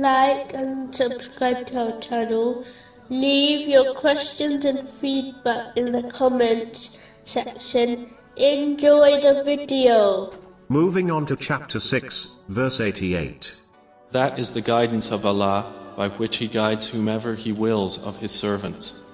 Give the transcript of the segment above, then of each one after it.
like and subscribe to our channel. Leave your questions and feedback in the comments section. Enjoy the video. Moving on to chapter 6, verse 88. That is the guidance of Allah, by which He guides whomever He wills of His servants.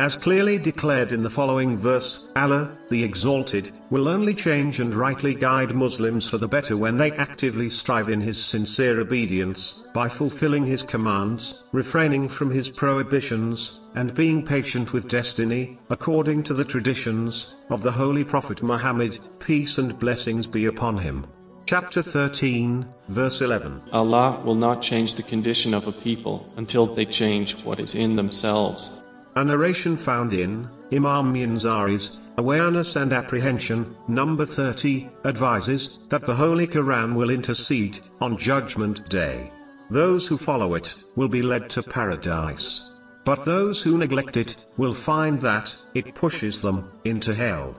As clearly declared in the following verse, Allah, the Exalted, will only change and rightly guide Muslims for the better when they actively strive in His sincere obedience, by fulfilling His commands, refraining from His prohibitions, and being patient with destiny, according to the traditions of the Holy Prophet Muhammad, peace and blessings be upon him. Chapter 13, verse 11. Allah will not change the condition of a people until they change what is in themselves. A narration found in Imam Munziri's Awareness and Apprehension, number 30, advises that the Holy Quran will intercede on Judgment Day. Those who follow it will be led to paradise. But those who neglect it will find that it pushes them into hell.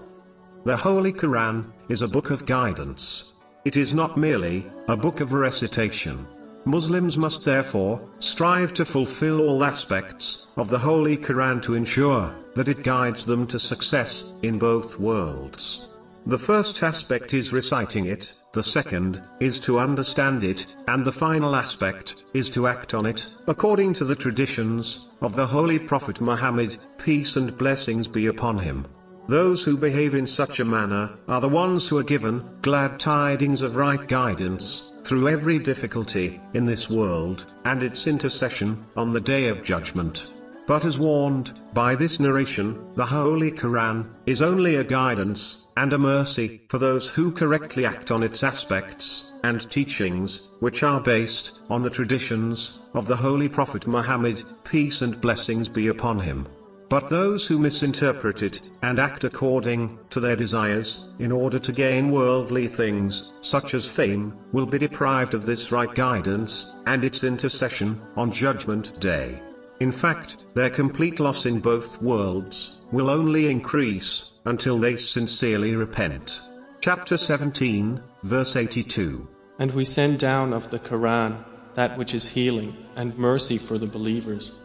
The Holy Quran is a book of guidance. It is not merely a book of recitation. Muslims must therefore strive to fulfill all aspects of the Holy Quran to ensure that it guides them to success in both worlds. The first aspect is reciting it, the second is to understand it, and the final aspect is to act on it, according to the traditions of the Holy Prophet Muhammad, peace and blessings be upon him. Those who behave in such a manner are the ones who are given glad tidings of right guidance through every difficulty in this world, and its intercession on the day of judgment. But as warned by this narration, the Holy Quran is only a guidance and a mercy for those who correctly act on its aspects and teachings, which are based on the traditions of the Holy Prophet Muhammad, peace and blessings be upon him. But those who misinterpret it, and act according to their desires, in order to gain worldly things, such as fame, will be deprived of this right guidance, and its intercession, on Judgment Day. In fact, their complete loss in both worlds, will only increase, until they sincerely repent. Chapter 17, verse 82. And we send down of the Quran that which is healing and mercy for the believers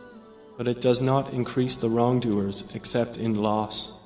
but it does not increase the wrongdoers except in loss.